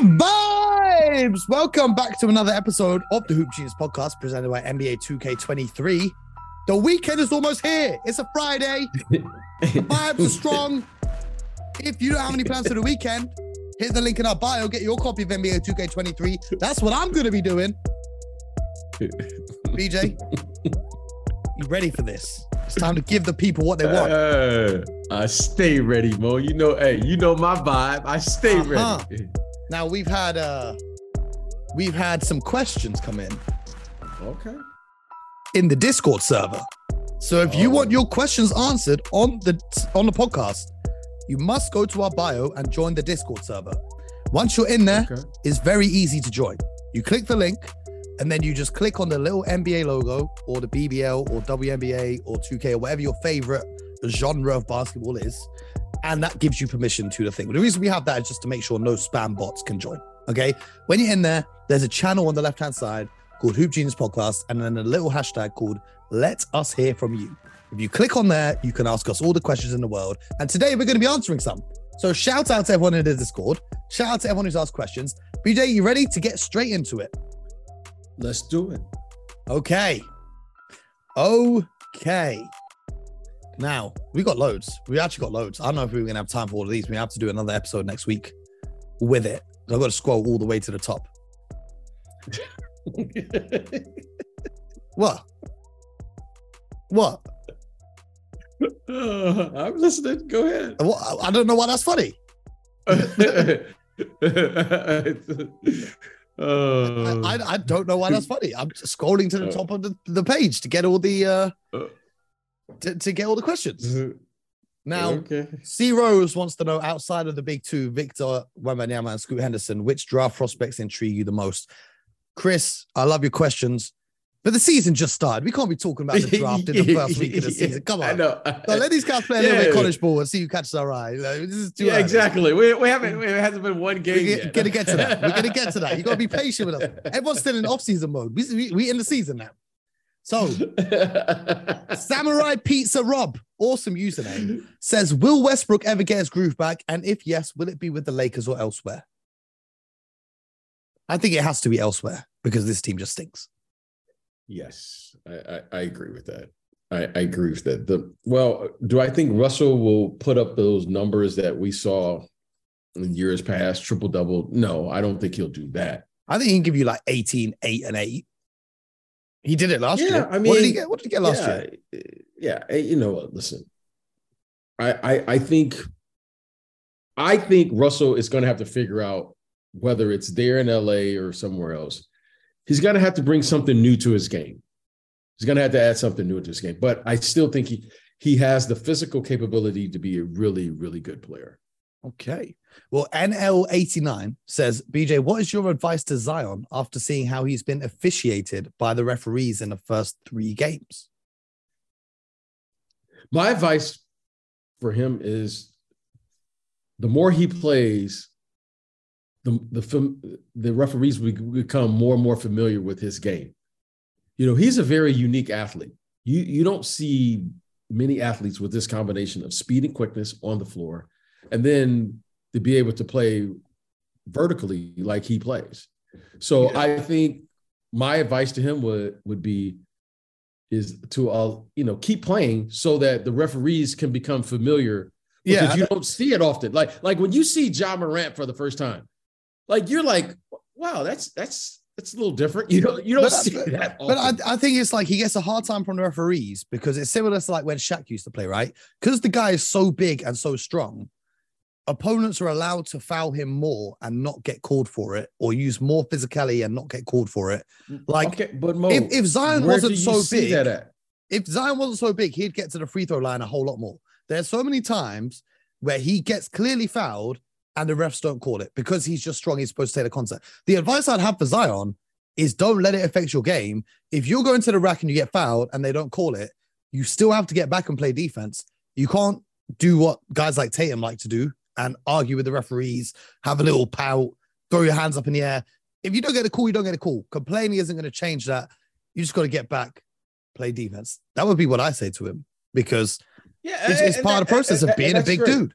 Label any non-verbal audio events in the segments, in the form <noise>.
vibes! Welcome back to another episode of the Hoop Genius podcast presented by NBA 2K23. The weekend is almost here. It's a Friday. <laughs> vibes are strong. If you don't have any plans for the weekend, hit the link in our bio, get your copy of NBA 2K23. That's what I'm going to be doing. BJ, you ready for this? It's time to give the people what they want. Uh, I stay ready, Mo. You know, hey, you know my vibe. I stay Uh-huh. ready. Now we've had uh we've had some questions come in Okay. in the Discord server. So if you Oh. want your questions answered on the on the podcast, you must go to our bio and join the Discord server. Once you're in there, Okay. it's very easy to join. You click the link and then you just click on the little NBA logo or the BBL or WNBA or 2K or whatever your favorite genre of basketball is. And that gives you permission to the thing. The reason we have that is just to make sure no spam bots can join. Okay. When you're in there, there's a channel on the left hand side called Hoop Genius Podcast and then a little hashtag called Let Us Hear From You. If you click on there, you can ask us all the questions in the world. And today we're going to be answering some. So shout out to everyone in the Discord. Shout out to everyone who's asked questions. BJ, you ready to get straight into it? Let's do it. Okay. Okay. Now, we got loads. We actually got loads. I don't know if we're going to have time for all of these. We have to do another episode next week with it. I've got to scroll all the way to the top. What? What? Uh, <laughs> I'm listening. Go ahead. what? I don't know why that's funny. <laughs> I, Uh, I, I don't know why that's funny. I'm just scrolling to the top of the, the page to get all the uh to, to get all the questions. <laughs> Now, okay. C Rose wants to know outside of the big two, Victor Wembanyama and Scoot Henderson, which draft prospects intrigue you the most? Chris, I love your questions, but the season just started. We can't be talking about the draft in the first week of the <laughs> season. Come I on. know. So let these guys play a little bit of college ball and see who catches our eye. Like, this is too Yeah, early. exactly. We, we haven't. We, it hasn't been one game We're yet. gonna get to that. We're gonna get to that. You gotta be <laughs> patient with us. Everyone's still in off-season mode. We, we, we in the season now. So Samurai Pizza Rob, awesome username, says, Will Westbrook ever get his groove back? And if yes, will it be with the Lakers or elsewhere? I think it has to be elsewhere because this team just stinks. Yes, I, I, I agree with that. I, I agree with that. The well, do I think Russell will put up those numbers that we saw in years past, triple double? No, I don't think he'll do that. I think he can give you like 18, 8, and 8. He did it last Yeah, year. I what did he mean, get? What did he get last yeah, year? Yeah, eh, you know what? Listen, I, I I think I think Russell is going to have to figure out whether it's there in LA or somewhere else. He's going to have to bring something new to his game. He's going to have to add something new to his game. But I still think he he has the physical capability to be a really really good player. Okay. Well, NL89 says, BJ, what is your advice to Zion after seeing how he's been officiated by the referees in the first three games? My advice for him is the more he plays, the the the referees become more and more familiar with his game. You know, he's a very unique athlete. You you don't see many athletes with this combination of speed and quickness on the floor, and then to be able to play vertically like he plays. So Yeah. I think my advice to him would would be is to uh, you know keep playing so that the referees can become familiar because Yeah, you don't see it often. Like like when you see Ja Morant for the first time, like you're like, wow, that's that's that's a little different. You don't you don't But, see but- that. but I. I think it's like he gets a hard time from the referees because it's similar to like when Shaq used to play, right? Because the guy is so big and so strong, opponents are allowed to foul him more and not get called for it, or use more physicality and not get called for it. Like okay, but Mo, if, if Zion wasn't so big, if Zion wasn't so big, he'd get to the free throw line a whole lot more. There's so many times where he gets clearly fouled and the refs don't call it because he's just strong. He's supposed to take the contact. The advice I'd have for Zion is don't let it affect your game. If you're going to the rack and you get fouled and they don't call it, you still have to get back and play defense. You can't do what guys like Tatum like to do and argue with the referees, have a little pout, throw your hands up in the air. If you don't get a call, you don't get a call. Complaining isn't going to change that. You just got to get back, play defense. That would be what I say to him because Yeah, it's, it's part that- of the process and- of being a big great. dude.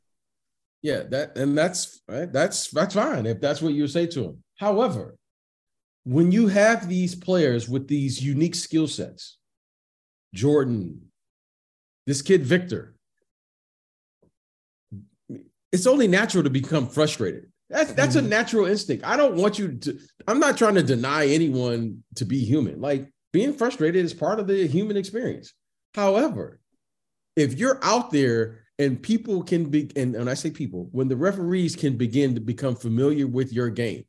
Yeah, that and that's right. That's that's fine if that's what you say to him. However, when you have these players with these unique skill sets, Jordan, this kid Victor, it's only natural to become frustrated. That's that's mm-hmm. a natural instinct. I don't want you to. I'm not trying to deny anyone to be human. Like being frustrated is part of the human experience. However, if you're out there and people can be, and when I say people, when the referees can begin to become familiar with your game,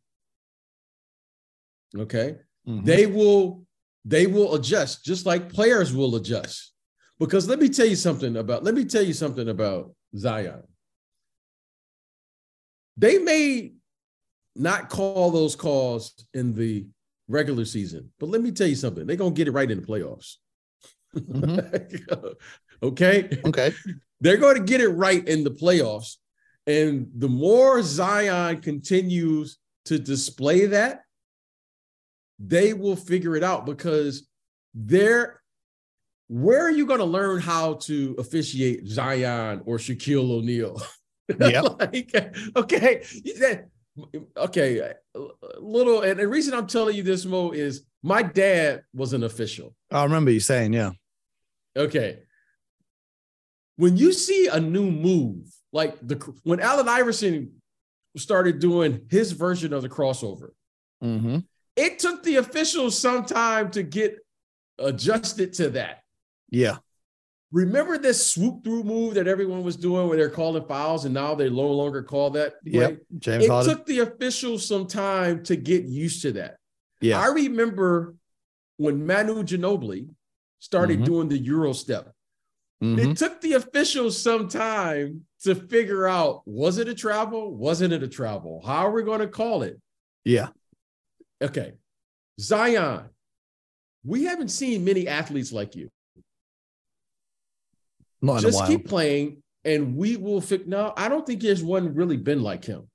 okay, mm-hmm. they will they will adjust just like players will adjust. Because let me tell you something about let me tell you something about Zion. They may not call those calls in the regular season, but let me tell you something. They're gonna get it right in the playoffs. Mm-hmm. <laughs> okay. Okay. They're going to get it right in the playoffs. And the more Zion continues to display that, they will figure it out because they're where are you going to learn how to officiate Zion or Shaquille O'Neal? <laughs> Yeah. <laughs> like, okay. Okay. Little, and the reason I'm telling you this, Mo, is my dad was an official. I remember you saying, yeah. Okay. When you see a new move, like the when Allen Iverson started doing his version of the crossover, mm-hmm. it took the officials some time to get adjusted to that. Yeah. Remember this swoop through move that everyone was doing where they're calling fouls and now they no longer call that? Yeah. James it Harden. took the officials some time to get used to that. Yeah. I remember when Manu Ginobili started mm-hmm. doing the Euro step. Mm-hmm. It took the officials some time to figure out was it a travel? Wasn't it a travel? How are we going to call it? Yeah. Okay. Zion, we haven't seen many athletes like you. Not Just keep playing and we will fix. No, I don't think there's one really been like him.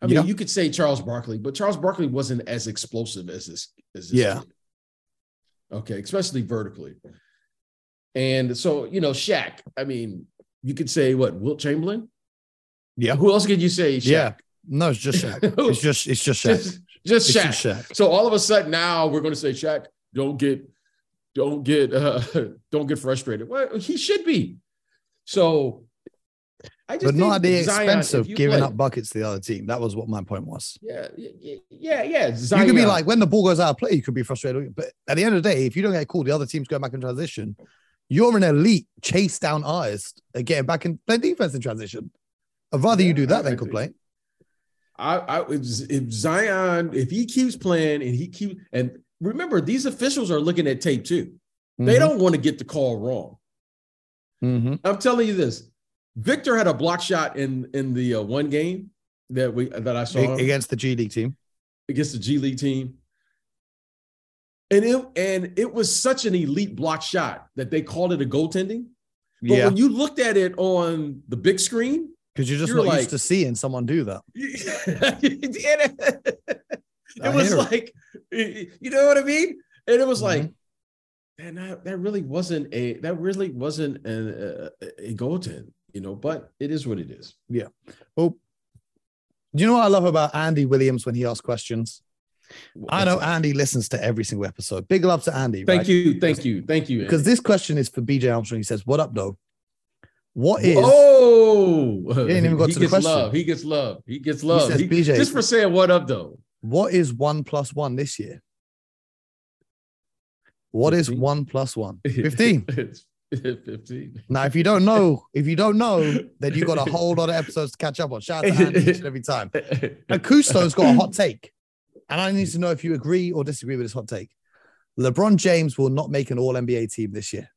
I mean, yeah. you could say Charles Barkley, but Charles Barkley wasn't as explosive as this. As this yeah. Kid. Okay, especially vertically. And so, you know, Shaq, I mean, you could say what, Wilt Chamberlain? Yeah. Who else could you say? Shaq? Yeah. No, it's just Shaq. <laughs> it's just it's just Shaq. Just, just, Shaq. just Shaq. So all of a sudden now we're going to say Shaq, don't get don't get uh <laughs> don't get frustrated. Well, he should be. So I just but not at the expense of giving play, up buckets to the other team. That was what my point was. Yeah, yeah, yeah, yeah. Zion. You could be like when the ball goes out of play, you could be frustrated. But at the end of the day, if you don't get called, the other team's going back in transition. You're an elite chase down artist getting back in play defense in transition. I'd rather yeah, you do that I, than complain. I, I if Zion, if he keeps playing and he keeps and remember these officials are looking at tape too. Mm-hmm. They don't want to get the call wrong. Mm-hmm. I'm telling you this. Victor had a block shot in in the uh, one game that we that I saw against the G League team. Against the G League team. And it and it was such an elite block shot that they called it a goaltending. But yeah. when you looked at it on the big screen, because you're just you're not like, used to seeing someone do that. <laughs> it <laughs> was like, you know what I mean? And it was mm-hmm. like, man, that, that really wasn't a that really wasn't a, a, a goaltend, you know. But it is what it is. Yeah. Well, do you know what I love about Andy Williams when he asks questions? I know Andy listens to every single episode. Big love to Andy. Thank right? you, thank you, thank you. Because this question is for BJ Armstrong. He says, "What up, though? What is?" Oh, he didn't even go he to the question. Love. He gets love. He gets love. He says, he, BJ, just for saying what up, though. What is one plus one this year? What 15? is one plus one? <laughs> Fifteen. <laughs> 15. Now, if you don't know, <laughs> if you don't know, then you've got a whole lot of episodes to catch up on. Shout out to Andy each and every time. And Cousteau's got a hot take. And I need to know if you agree or disagree with this hot take. LeBron James will not make an all NBA team this year.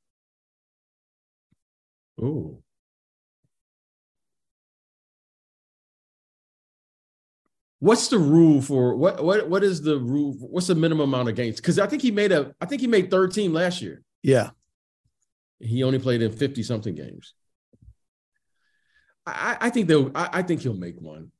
Ooh. What's the rule for what what what is the rule? What's the minimum amount of games? Because I think he made a I think he made 13 last year. Yeah. He only played in 50 something games. I, I think they'll I, I think he'll make one.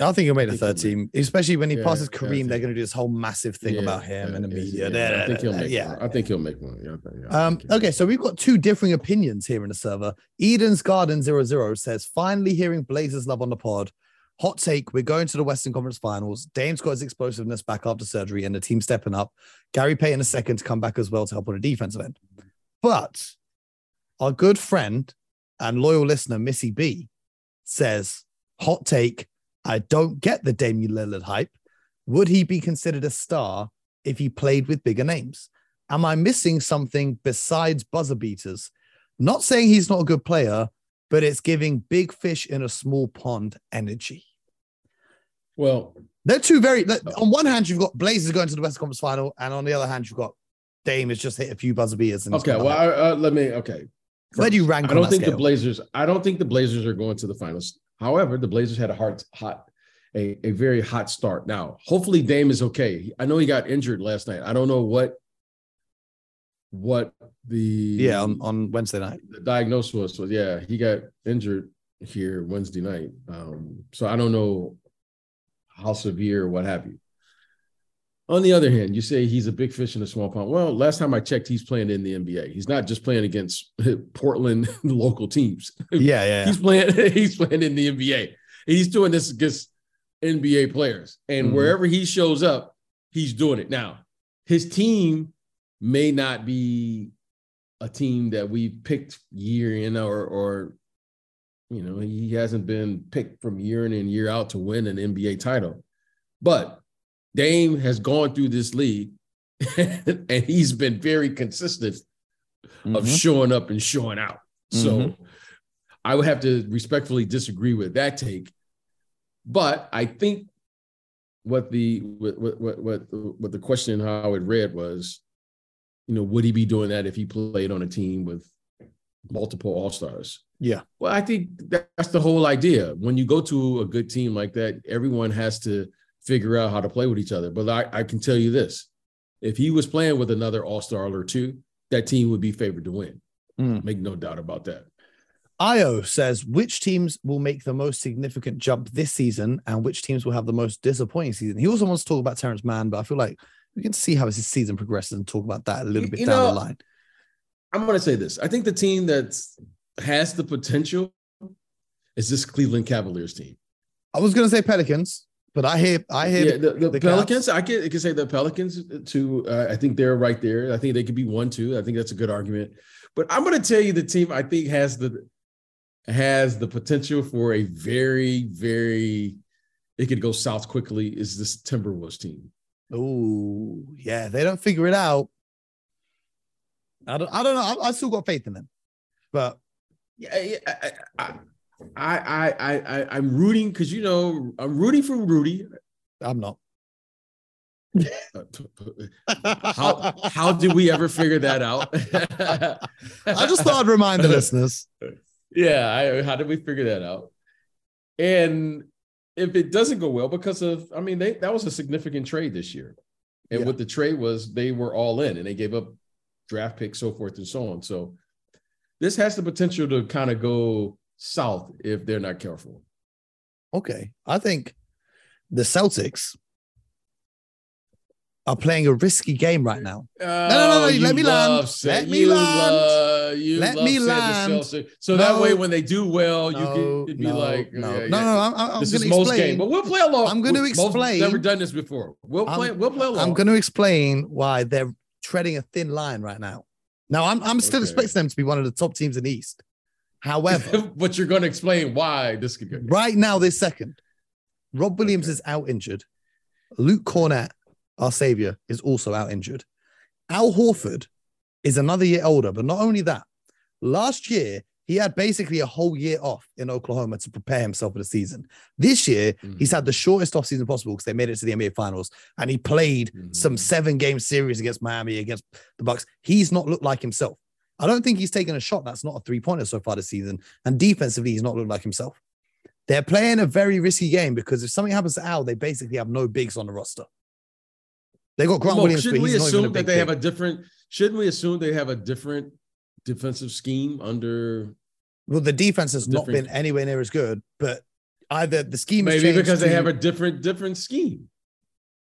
I think he'll make the third team, especially when he Yeah, passes Kareem. think- they're going to do this whole massive thing Yeah, about him yeah, and the yeah, media. yeah, I think he'll make yeah. one. I think he'll make one. Yeah, yeah, Um, okay, so we've got two differing opinions here in the server. Eden's Garden 00 says, finally hearing Blazers love on the pod. Hot take, we're going to the Western Conference Finals. Dame's got his explosiveness back after surgery and the team stepping up. Gary Payton a second to come back as well to help on the defensive end. But our good friend and loyal listener, Missy B, says, hot take, I don't get the Damian Lillard hype. Would he be considered a star if he played with bigger names? Am I missing something besides buzzer beaters? Not saying he's not a good player, but it's giving big fish in a small pond energy. Well, They're two very. On one hand, you've got Blazers going to the West Conference Final, and on the other hand, you've got Dame has just hit a few buzzer beaters. Okay. Well. I, uh, let me. Okay. where do you rank? I don't think scale? the Blazers. I don't think the Blazers are going to the finals. However, the Blazers had a hard, hot, a, a very hot start. Now, hopefully, Dame is okay. I know he got injured last night. I don't know what what the Yeah, on, on Wednesday night. the diagnosis was. So yeah, he got injured here Wednesday night. Um, so I don't know how severe what have you. On the other hand, you say he's a big fish in a small pond. Well, last time I checked, he's playing in the NBA. He's not just playing against <laughs> Portland <laughs> local teams. Yeah, yeah. He's playing. <laughs> He's playing in the NBA. He's doing this against NBA players, and Mhm. wherever he shows up, he's doing it. Now, his team may not be a team that we picked year in, or or you know, he hasn't been picked from year in and year out to win an NBA title, but Dame has gone through this league, <laughs> and he's been very consistent of Mhm. showing up and showing out. So Mhm. I would have to respectfully disagree with that take. But I think what the what what what what, what the question how it read was, you know, would he be doing that if he played on a team with multiple all stars? Yeah. Well, I think that's the whole idea. When you go to a good team like that, everyone has to figure out how to play with each other. But I, I can tell you this: if he was playing with another all star or two, that team would be favored to win. Mm. Make no doubt about that. Io says, which teams will make the most significant jump this season and which teams will have the most disappointing season? He also wants to talk about Terance Mann, but I feel like we can see how his season progresses and talk about that a little bit you down know, the line. I'm going to say this. I think the team that has the potential is this Cleveland Cavaliers team. I was going to say Pelicans, but I hate I hate Yeah, the, the, the Pelicans. I can, I can say the Pelicans too. Uh, I think they're right there. I think they could be one, two. I think that's a good argument. But I'm going to tell you the team I think has the has the potential for a very, very. It could go south quickly. Is this Timberwolves team? oh yeah, they don't figure it out. I don't, I don't know. I, I still got faith in them, but I, I, I, I, I, I I'm rooting because you know I'm rooting for Rudy. I'm not. <laughs> How how did we ever figure that out? <laughs> I just thought I'd remind the <laughs> listeners. yeah, I, how did we figure that out? And if it doesn't go well, because of I mean, they that was a significant trade this year, and Yeah. what the trade was, they were all in, and they gave up draft picks, so forth and so on. So this has the potential to kind of go south if they're not careful. Okay. I think the Celtics are playing a risky game right now. Oh, no, no, no, let me land. Let me land. you Let me land. So that way, when they do well, you No, can be no, like, no, yeah, no, yeah. no, I'm, I'm this going is to most explain. game, but we'll play along. I'm We- most explain- Never done this before. We'll I'm- play. We'll play along. I'm going to explain why they're treading a thin line right now. Now, I'm, I'm still Okay. expecting them to be one of the top teams in the East. However, <laughs> but you're going to explain why this could go. right now, this second, Rob Williams is out injured. Luke Kornet, our savior, is also out injured. Al Horford is another year older, but not only that, last year he had basically a whole year off in Oklahoma to prepare himself for the season. This year, Mhm. he's had the shortest offseason possible because they made it to the NBA finals and he played some Mhm. seven game series against Miami, against the Bucks. He's not looked like himself. I don't think he's taken a shot that's not a three pointer so far this season. And defensively, he's not looked like himself. They're playing a very risky game because if something happens to Al, they basically have no bigs on the roster. They got Grant Williams, shouldn't we he's not even a assume that big they have a different? Shouldn't we assume they have a different defensive scheme under? Well, the defense has not been anywhere near as good, but either the scheme Maybe because they have a different different scheme,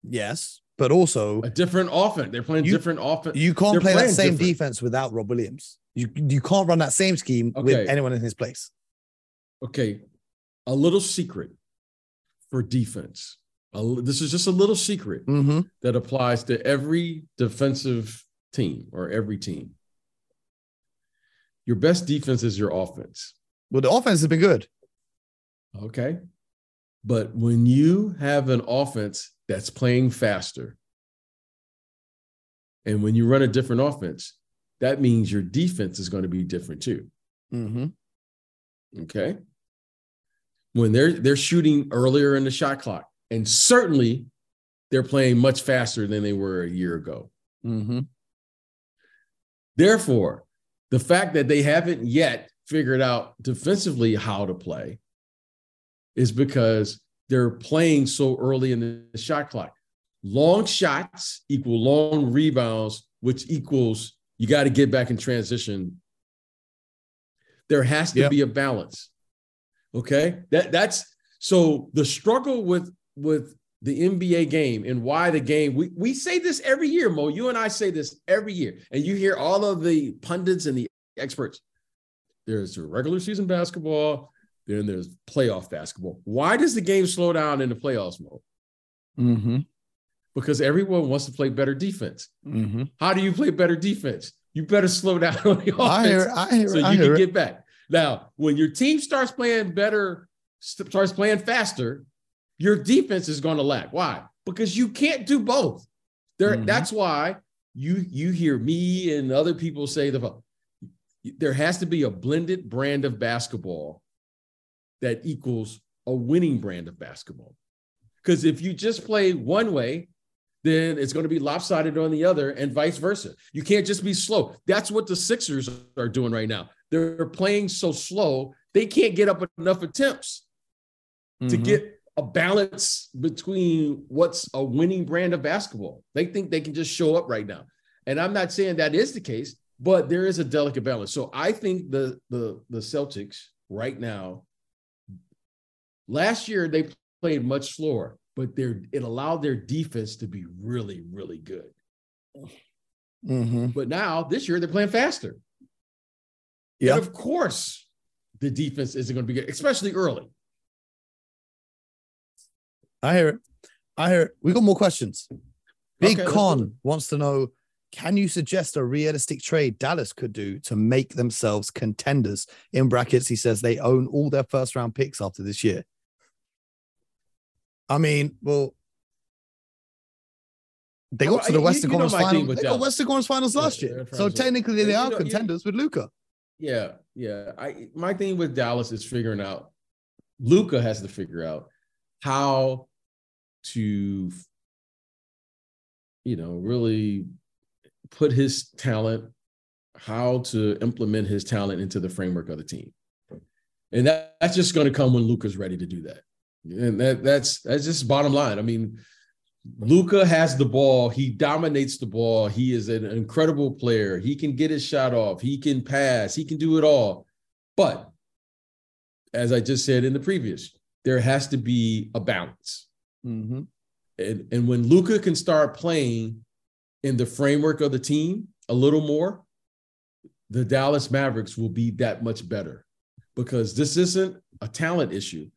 yes, but also a different offense. They're playing You- different offense. you can't play that same different. defense without Rob Williams. You you can't run that same scheme with anyone in his place. Okay, a little secret for defense. A this is just a little secret Mm-hmm. that applies to every defensive team or every team. Your best defense is your offense. Well, the offense has been good. Okay. But when you have an offense that's playing faster, and when you run a different offense, that means your defense is going to be different too. Mm-hmm. Okay. When they're they're shooting earlier in the shot clock, and certainly they're playing much faster than they were a year ago. Mm-hmm. Therefore, the fact that they haven't yet figured out defensively how to play is because they're playing so early in the shot clock. Long shots equal long rebounds, which equals you got to get back in transition. There has to Yep. be a balance. Okay? That that's so the struggle with with the NBA game and why the game we we say this every year, Mo. You and I say this every year, and you hear all of the pundits and the experts. There's regular season basketball, then there's playoff basketball. Why does the game slow down in the playoffs, Mo? Mm-hmm. Because everyone wants to play better defense. Mm-hmm. How do you play better defense? You better slow <laughs> down on the offense I hear. I hear so I you can it. get back. Now, when your team starts playing better, starts playing faster, your defense is going to lag. Why? Because you can't do both. There, Mhm. that's why you you hear me and other people say the there has to be a blended brand of basketball that equals a winning brand of basketball. Because if you just play one way, then it's going to be lopsided on the other and vice versa. You can't just be slow. That's what the Sixers are doing right now. They're playing so slow, they can't get up enough attempts to Mhm. get a balance between what's a winning brand of basketball. They think they can just show up right now. And I'm not saying that is the case, but there is a delicate balance. So I think the the the Celtics right now last year they played much slower, but they're it allowed their defense to be really really good. Mhm. But now this year they're playing faster. Yeah. Of course, the defense isn't going to be good, especially early. I hear it. I hear it. We got more questions. Big Okay, Con wants to know Can you suggest a realistic trade Dallas could do to make themselves contenders? In brackets, he says they own all their first round picks after this year. I mean, well, they got to the Western Conference Finals. They got Western Conference Finals last they're year. So technically, they are know, contenders with Luka. Yeah, yeah. I my thing with Dallas is figuring out. Luca has to figure out how to, you know, really put his talent, how to implement his talent into the framework of the team, and that, that's just going to come when Luka's ready to do that. And that that's that's just bottom line. I mean, Luka has the ball. He dominates the ball. He is an incredible player. He can get his shot off. He can pass. He can do it all. But as I just said in the previous, there has to be a balance. Mm-hmm. And, and when Luka can start playing in the framework of the team a little more, the Dallas Mavericks will be that much better because this isn't a talent issue.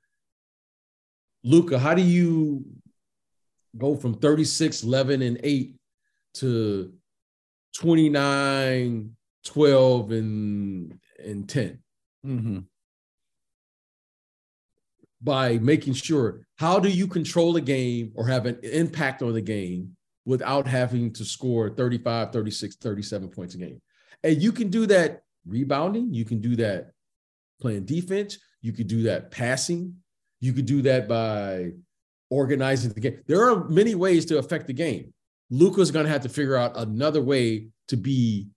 Luka, how do you go from 36, 11, and 8 to 29, 12, and, and 10? Mm-hmm. By making sure how do you control a game or have an impact on the game without having to score 35 36 37 points a game? And you can do that rebounding. You can do that playing defense. You could do that passing. You could do that by organizing the game. There are many ways to affect the game. Luka's going to have to figure out another way to be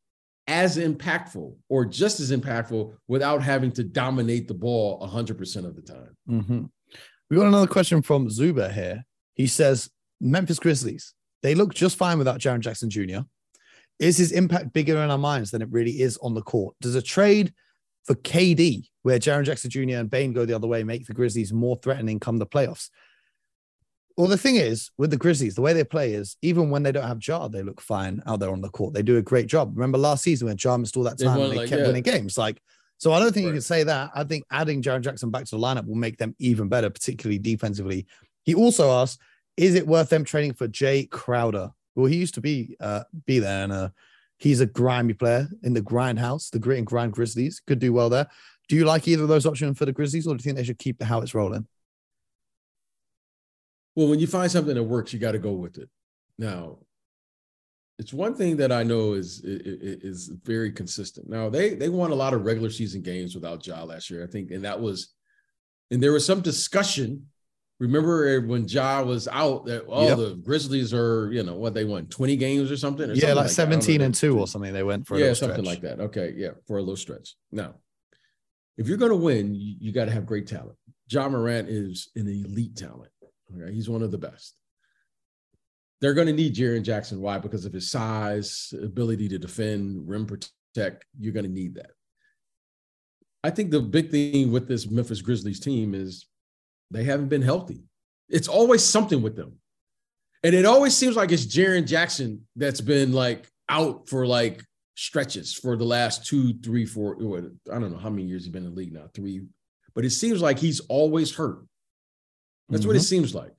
as impactful or just as impactful without having to dominate the ball 100% of the time Mm-hmm. We got another question from Zuba here. He says Memphis Grizzlies, they look just fine without Jaren Jackson Jr. Is his impact bigger in our minds than it really is on the court? Does a trade for KD, where Jaren Jackson Jr. and Bane go the other way, make the Grizzlies more threatening come the playoffs. Well, the thing is with the Grizzlies, the way they play is even when they don't have Jar, they look fine out there on the court. They do a great job. Remember last season when Jar missed all that time, won, they like, kept yeah. winning games. Like, so I don't think you can say that. I think adding Jaren Jackson back to the lineup will make them even better, particularly defensively. He also asked, "Is it worth them trading for Jae Crowder?" Well, he used to be uh, be there, and uh, he's a grimy player in the grind house, the grit and grind Grizzlies. Could do well there. Do you like either of those options for the Grizzlies, or do you think they should keep how it's rolling? Well, when you find something that works, you got to go with it. Now, it's one thing that I know is is very consistent. Now they they won a lot of regular season games without Ja last year, I think, and that was, and there was some discussion. Remember when Ja was out that oh Yep. the Grizzlies are you know what they won twenty games or something or yeah, something like that. Seventeen and two or something. They went for yeah something like that. Okay, yeah, for a little stretch. Now, if you're going to win, you, you got to have great talent. Ja Morant is an elite talent. Okay, he's one of the best. They're going to need Jaren Jackson. Why? Because of his size, ability to defend, rim protect. You're going to need that. I think the big thing with this Memphis Grizzlies team is they haven't been healthy. It's always something with them. And it always seems like it's Jaren Jackson that's been like out for like stretches for the last two, three, four. I don't know how many years he's been in the league now, three, but it seems like he's always hurt. That's what it mm-hmm. seems like.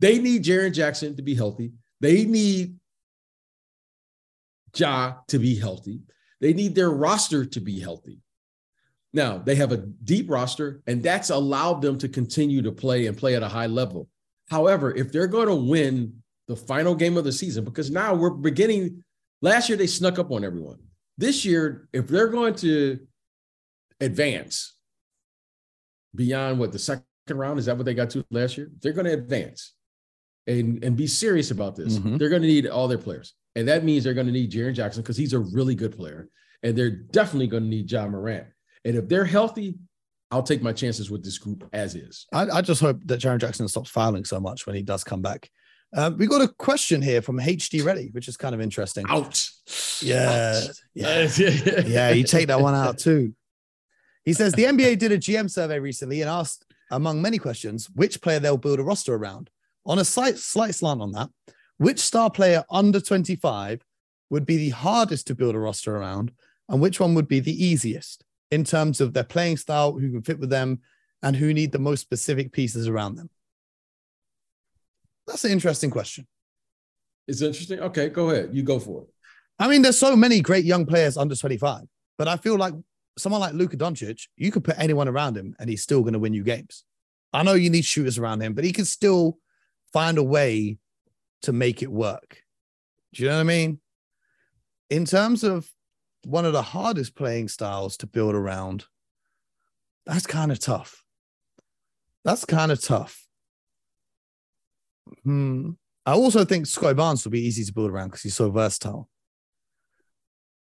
They need Jaren Jackson to be healthy. They need Ja to be healthy. They need their roster to be healthy. Now, they have a deep roster, and that's allowed them to continue to play and play at a high level. However, if they're going to win the final game of the season, because now we're beginning, last year they snuck up on everyone. This year, if they're going to advance beyond what the second round is that what they got to last year? They're going to advance and, and be serious about this. Mhm. They're going to need all their players. And that means they're going to need Jaren Jackson because he's a really good player. And they're definitely going to need Ja Morant. And if they're healthy, I'll take my chances with this group as is. I, I just hope that Jaren Jackson stops fouling so much when he does come back. Uh, we got a question here from HD Ready, which is kind of interesting. Out. Yeah, yeah, yeah. <laughs> yeah. You take that one out too. He says the NBA did a GM survey recently and asked, among many questions, which player they'll build a roster around. On a slight, slight slant on that, which star player under 25 would be the hardest to build a roster around, and which one would be the easiest in terms of their playing style, who can fit with them, and who need the most specific pieces around them? That's an interesting question. It's interesting. Okay, go ahead. You go for it. I mean, there's so many great young players under 25, but I feel like someone like Luka Doncic, you could put anyone around him and he's still going to win you games. I know you need shooters around him, but he can still find a way to make it work. Do you know what I mean? In terms of one of the hardest playing styles to build around, that's kind of tough. That's kind of tough. Hmm. I also think Scottie Barnes will be easy to build around because he's so versatile.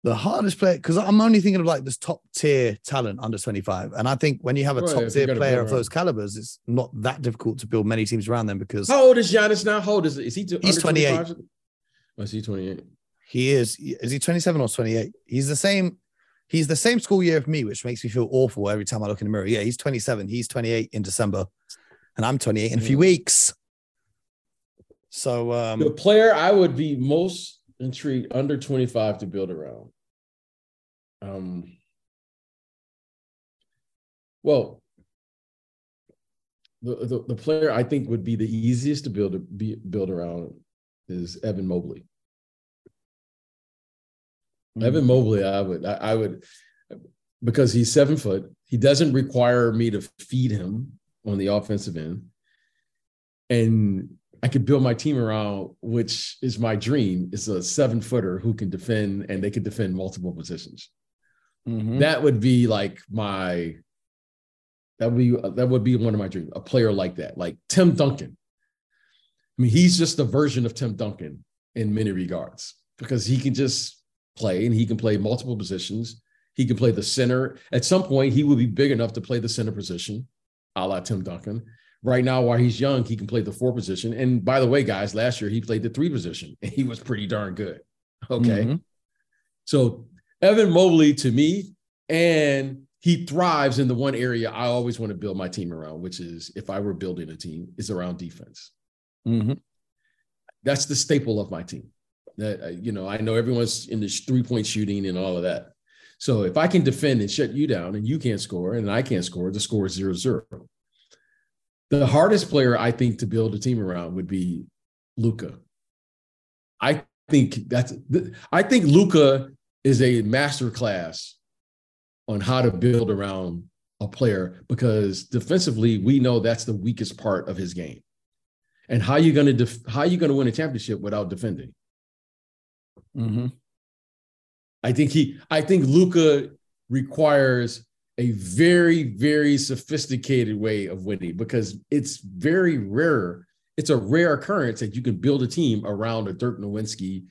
The hardest player, because I'm only thinking of like this top tier talent under 25. And I think when you have a Right, top tier player of those calibers, it's not that difficult to build many teams around them because How old is Giannis now? How old is is he? to- He's 28. 25? Oh, is he 28? he is, is he 27 or 28? He's the same. He's the same school year of me, which makes me feel awful every time I look in the mirror. Yeah, he's 27. He's 28 in December, and I'm 28 in a few weeks. So, um, The player I would be most intrigued under 25 to build around. Um, well, the, the, the player I think would be the easiest to build be, build around is Evan Mobley. Evan Mobley, I would, I, I would, because he's seven foot. He doesn't require me to feed him on the offensive end, and I could build my team around, which is my dream, is a seven footer who can defend, and they could defend multiple positions. mhm. That would be like my. That would be that would be one of my dreams. A player like that, like Tim Duncan. I mean, he's just a version of Tim Duncan in many regards because he can just play and he can play multiple positions. He can play the center. At some point, he will be big enough to play the center position, a la Tim Duncan. Right now, while he's young, he can play the four position. And by the way, guys, last year he played the three position and <laughs> he was pretty darn good. Okay. Mhm. So Evan Mobley to me and he thrives in the one area I always want to build my team around, which is if I were building a team, is around defense. Mm-hmm. That's the staple of my team. That uh, you know, I know everyone's in the three point shooting and all of that. So if I can defend and shut you down, and you can't score, and I can't score, the score is zero zero. The hardest player I think to build a team around would be Luka. I think that's I think Luka is a master class on how to build around a player because defensively we know that's the weakest part of his game. And how you to def- how you going to win a championship without defending? Mm-hmm. I think he I think Luka requires a very very sophisticated way of winning because it's very rare. It's a rare occurrence that you can build a team around a Dirk Nowitzki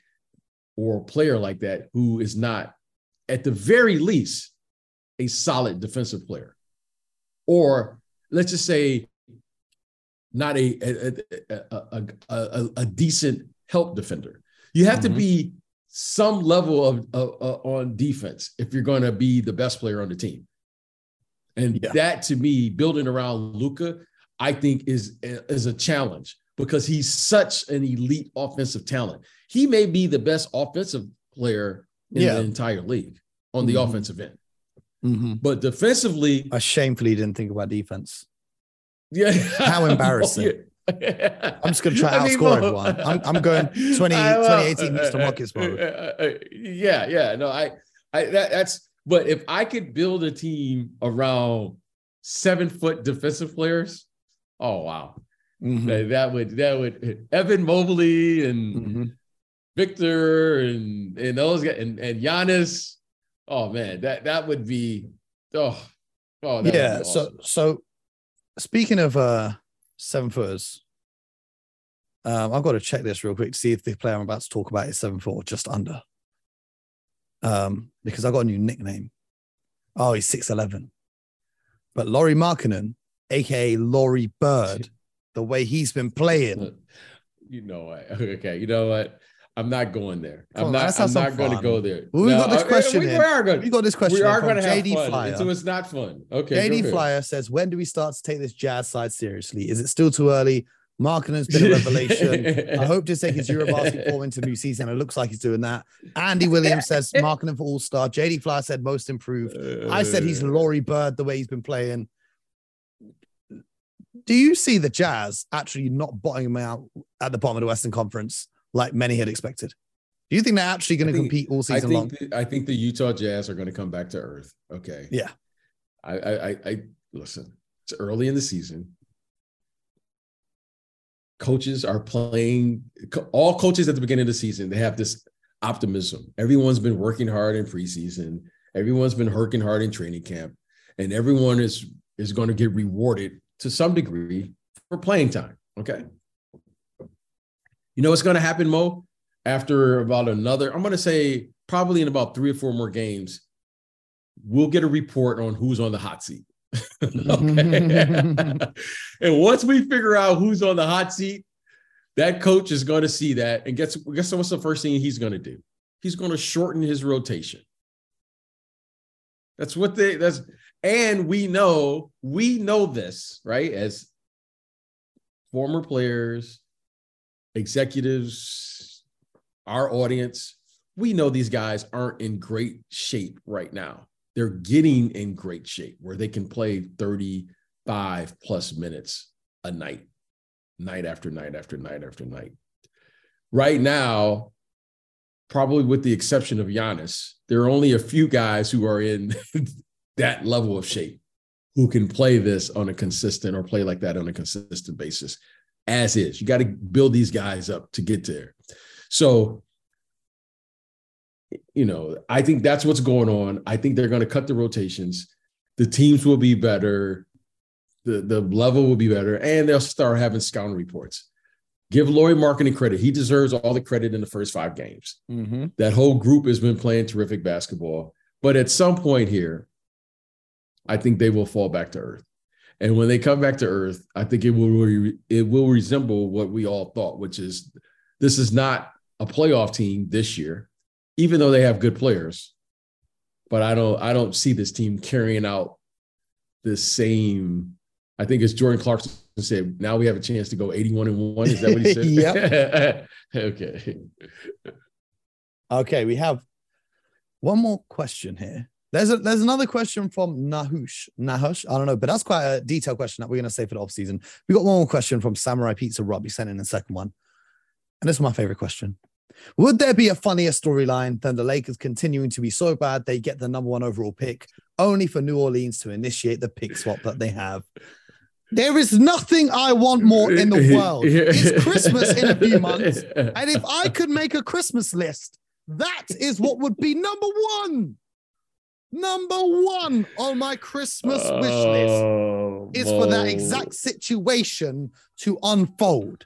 or a player like that who is not, at the very least, a solid defensive player. Or let's just say, not a, a, a, a, a decent help defender. You have mm-hmm. to be some level of, of on defense if you're going to be the best player on the team. And yeah. that to me, building around Luka, I think is is a challenge because he's such an elite offensive talent. He may be the best offensive player in yeah. the entire league on the mm-hmm. offensive end. Mm-hmm. But defensively, I shamefully didn't think about defense. Yeah, how embarrassing. <laughs> I'm just going to try to outscore everyone. I'm, I'm going <laughs> 20, 2018 Mr. <laughs> Mode. Yeah, yeah. No, I, I that, that's. But if I could build a team around seven foot defensive players, oh wow, Mm-hmm. That, that, would that would Evan Mobley and mm-hmm. Victor and and those guys and, and Giannis. Oh man, that that would be oh oh yeah. Awesome. So so speaking of uh seven footers, um, I've got to check this real quick to see if the player I'm about to talk about is seven foot or just under. Um, because I got a new nickname. Oh, he's six eleven. But Lauri Markkanen, aka Laurie Bird, <laughs> the way he's been playing. You know what? <laughs> Okay, you know what? I'm not going there. I'm not. I'm not going to go there. Well, we no, got this question. We, we, are going. We got this question. We are going to have JD fun. Flyer. So it's not fun. Okay. JD Flyer says, "When do we start to take this jazz side seriously? Is it still too early? Markkanen has been a revelation. I hope to take his Eurobasket form into the new season. It looks like he's doing that. Andy Williams says <laughs> Markkanen for All Star. JD Flyer said most improved. I said he's uh. Laurie Bird the way he's been playing. Do you see the Jazz actually not bottoming out at the bottom of the Western Conference like many had expected? Do you think they're actually going to compete all season I long? The, I think the Utah Jazz are going to come back to earth. Okay. Yeah. I, I, I listen. It's early in the season. Coaches are playing. All coaches at the beginning of the season, they have this optimism. Everyone's been working hard in preseason. Everyone's been working hard in training camp, and everyone is is going to get rewarded to some degree for playing time. Okay. You know what's going to happen, Mo? After about another, I'm going to say probably in about three or four more games, we'll get a report on who's on the hot seat. <laughs> <laughs> and once we figure out who's on the hot seat, that coach is going to see that. And guess, guess what's the first thing he's going to do? He's going to shorten his rotation. That's what they, that's, and we know, we know this, right? As former players, executives, our audience, we know these guys aren't in great shape right now. They're getting in great shape where they can play 35 plus minutes a night, night after night after night after night. Right now, probably with the exception of Giannis, there are only a few guys who are in <laughs> that level of shape who can play this on a consistent or play like that on a consistent basis as is. You got to build these guys up to get there. So, you know, I think that's what's going on. I think they're going to cut the rotations. The teams will be better. The, the level will be better, and they'll start having scouting reports. Give Lauri Markkanen credit. He deserves all the credit in the first five games. Mm-hmm. That whole group has been playing terrific basketball. But at some point here, I think they will fall back to earth. And when they come back to earth, I think it will re- it will resemble what we all thought, which is this is not a playoff team this year, even though they have good players. but I don't I don't see this team carrying out the same. I think as Jordan Clarkson said, now we have a chance to go 81 and 1. Is that what he said? <laughs> yeah. <laughs> okay. Okay, we have one more question here. There's a there's another question from Nahush. Nahush, I don't know, but that's quite a detailed question that we're gonna save for the off season. We got one more question from Samurai Pizza Rob. He sent in the second one. And this is my favorite question. Would there be a funnier storyline than the Lakers continuing to be so bad they get the number one overall pick, only for New Orleans to initiate the pick swap that they have? There is nothing I want more in the world. It's Christmas in a few months. And if I could make a Christmas list, that is what would be number one. Number one on my Christmas wish list Oh, is for that exact situation to unfold,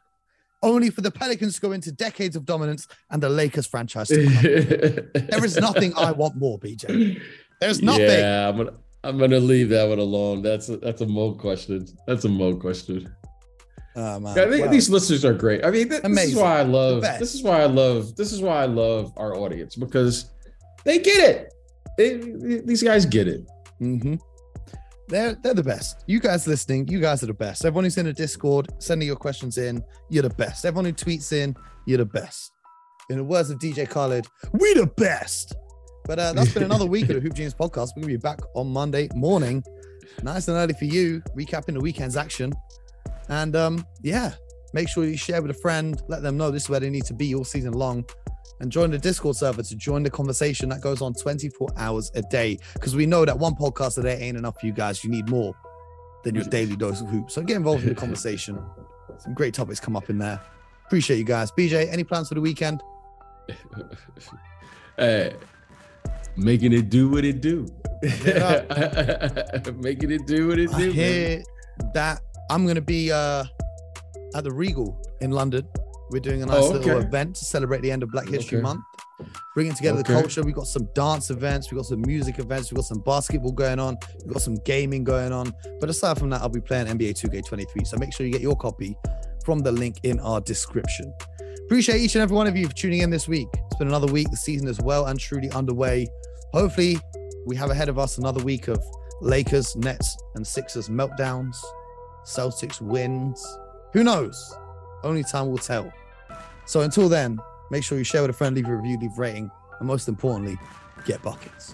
only for the Pelicans to go into decades of dominance and the Lakers franchise. <laughs> There is nothing I want more, BJ. There's nothing. Yeah, I'm gonna I'm gonna leave that one alone. That's a, that's a mo question. That's a mo question. Oh, man. I think these listeners are great. I mean, th- this is why I love. This is why I love. This is why I love our audience because they get it. They- these guys get it. mhm. They're they're the best. You guys listening, you guys are the best. Everyone who's in the Discord, sending your questions in, you're the best. Everyone who tweets in, you're the best. In the words of DJ Khaled, we the best. But uh, that's been another week of the <laughs> Hoop Genius podcast. We're gonna be back on Monday morning, nice and early for you, recapping the weekend's action. And um, yeah, make sure you share with a friend, let them know this is where they need to be all season long. And join the Discord server to join the conversation that goes on 24 hours a day. Because we know that one podcast a day ain't enough for you guys. You need more than your daily dose of hoops. So get involved in the <laughs> conversation. Some great topics come up in there. Appreciate you guys. BJ, any plans for the weekend? Hey, <laughs> making it do what it do. <laughs> Making it do what it do. hear that I'm going to be uh, at the Regal in London. We're doing a nice Oh, little event to celebrate the end of Black History Okay. Month, bringing together the culture. We've got some dance events, we've got some music events, we've got some basketball going on, we've got some gaming going on. But aside from that, I'll be playing NBA 2K23. So make sure you get your copy from the link in our description. Appreciate each and every one of you for tuning in this week. It's been another week. The season is well and truly underway. Hopefully, we have ahead of us another week of Lakers, Nets, and Sixers meltdowns, Celtics wins. Who knows? Only time will tell. So until then, make sure you share with a friend, leave a review, leave a rating, and most importantly, get buckets.